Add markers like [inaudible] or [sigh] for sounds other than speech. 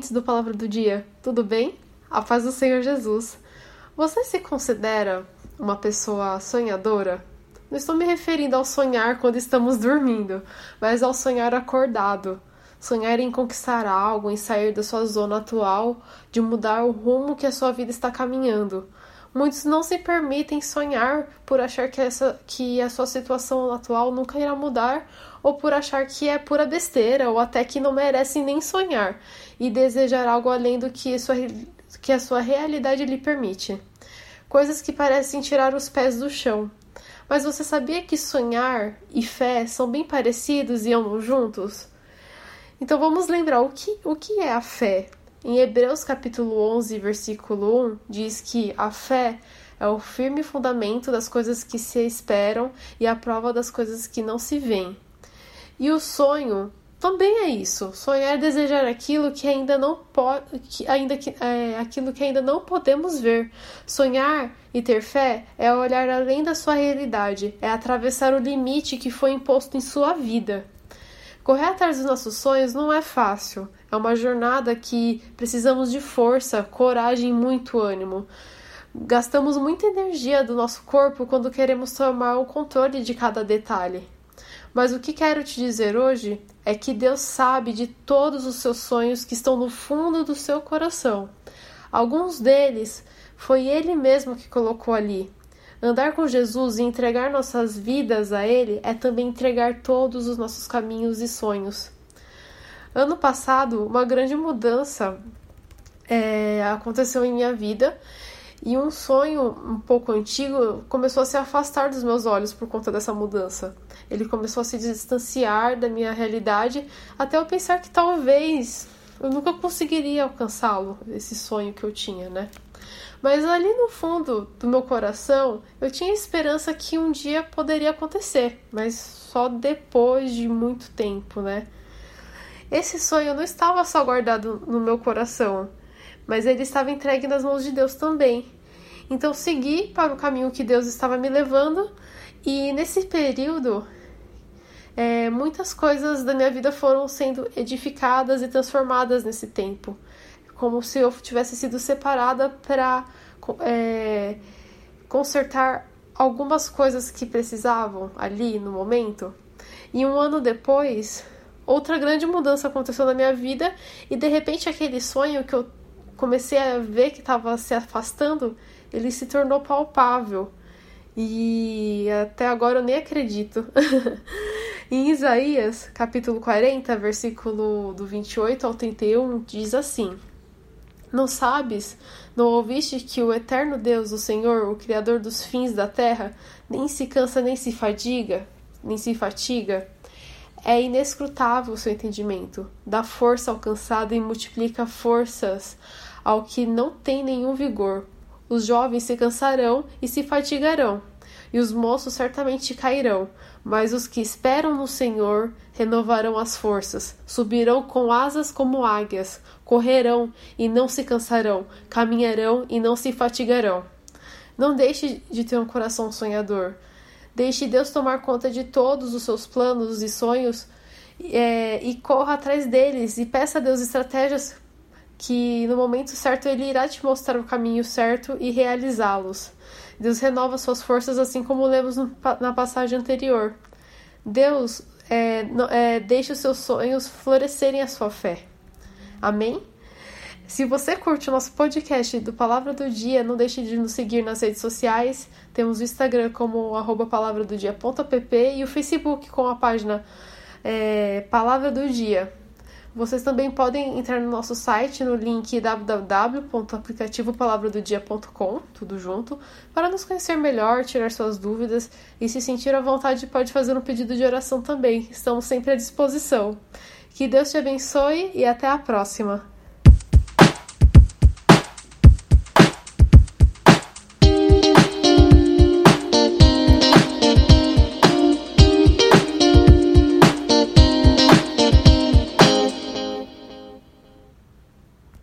Ouvintes do Palavra do Dia, tudo bem? A paz do Senhor Jesus. Você se considera uma pessoa sonhadora? Não estou me referindo ao sonhar quando estamos dormindo, mas ao sonhar acordado. Sonhar em conquistar algo, em sair da sua zona atual, de mudar o rumo que a sua vida está caminhando. Muitos não se permitem sonhar por achar que, essa, que a sua situação atual nunca irá mudar, ou por achar que é pura besteira, ou até que não merecem nem sonhar, e desejar algo além do que, sua, que a sua realidade lhe permite. Coisas que parecem tirar os pés do chão. Mas você sabia que sonhar e fé são bem parecidos e andam juntos? Então vamos lembrar o que, o que é a fé. Em Hebreus capítulo 11, versículo 1, diz que a fé é o firme fundamento das coisas que se esperam e a prova das coisas que não se veem. E o sonho também é isso. Sonhar é desejar aquilo que ainda não pode, que ainda que, é, aquilo que ainda não podemos ver. Sonhar e ter fé é olhar além da sua realidade, é atravessar o limite que foi imposto em sua vida. Correr atrás dos nossos sonhos não é fácil. É uma jornada que precisamos de força, coragem e muito ânimo. Gastamos muita energia do nosso corpo quando queremos tomar o controle de cada detalhe. Mas o que quero te dizer hoje é que Deus sabe de todos os seus sonhos que estão no fundo do seu coração. Alguns deles foi Ele mesmo que colocou ali. Andar com Jesus e entregar nossas vidas a Ele é também entregar todos os nossos caminhos e sonhos. Ano passado, uma grande mudança é, aconteceu em minha vida e um sonho um pouco antigo começou a se afastar dos meus olhos por conta dessa mudança. Ele começou a se distanciar da minha realidade até eu pensar que talvez eu nunca conseguiria alcançá-lo, esse sonho que eu tinha, né? Mas ali no fundo do meu coração, eu tinha esperança que um dia poderia acontecer, mas só depois de muito tempo, né? Esse sonho não estava só guardado no meu coração, mas ele estava entregue nas mãos de Deus também. Então segui para o caminho que Deus estava me levando, e nesse período é, muitas coisas da minha vida foram sendo edificadas e transformadas nesse tempo, como se eu tivesse sido separada para é, consertar algumas coisas que precisavam ali no momento. E um ano depois, outra grande mudança aconteceu na minha vida e de repente aquele sonho que eu comecei a ver que estava se afastando, ele se tornou palpável. E até agora eu nem acredito. [laughs] em Isaías, capítulo 40, versículo do 28 ao 31, diz assim: Não sabes, não ouviste que o eterno Deus, o Senhor, o Criador dos fins da terra, nem se cansa nem se fadiga, nem se fatiga? É inescrutável o seu entendimento, dá força ao cansado e multiplica forças ao que não tem nenhum vigor. Os jovens se cansarão e se fatigarão, e os moços certamente cairão, mas os que esperam no Senhor renovarão as forças, subirão com asas como águias, correrão e não se cansarão, caminharão e não se fatigarão. Não deixe de ter um coração sonhador. Deixe Deus tomar conta de todos os seus planos e sonhos é, e corra atrás deles e peça a Deus estratégias que no momento certo Ele irá te mostrar o caminho certo e realizá-los. Deus renova suas forças, assim como lemos na passagem anterior. Deus é, é, deixa os seus sonhos florescerem a sua fé. Amém? Se você curte o nosso podcast do Palavra do Dia, não deixe de nos seguir nas redes sociais. Temos o Instagram como arroba palavradodia.app e o Facebook com a página é, Palavra do Dia. Vocês também podem entrar no nosso site no link www.aplicativopalavradodia.com, tudo junto, para nos conhecer melhor, tirar suas dúvidas e se sentir à vontade pode fazer um pedido de oração também. Estamos sempre à disposição. Que Deus te abençoe e até a próxima.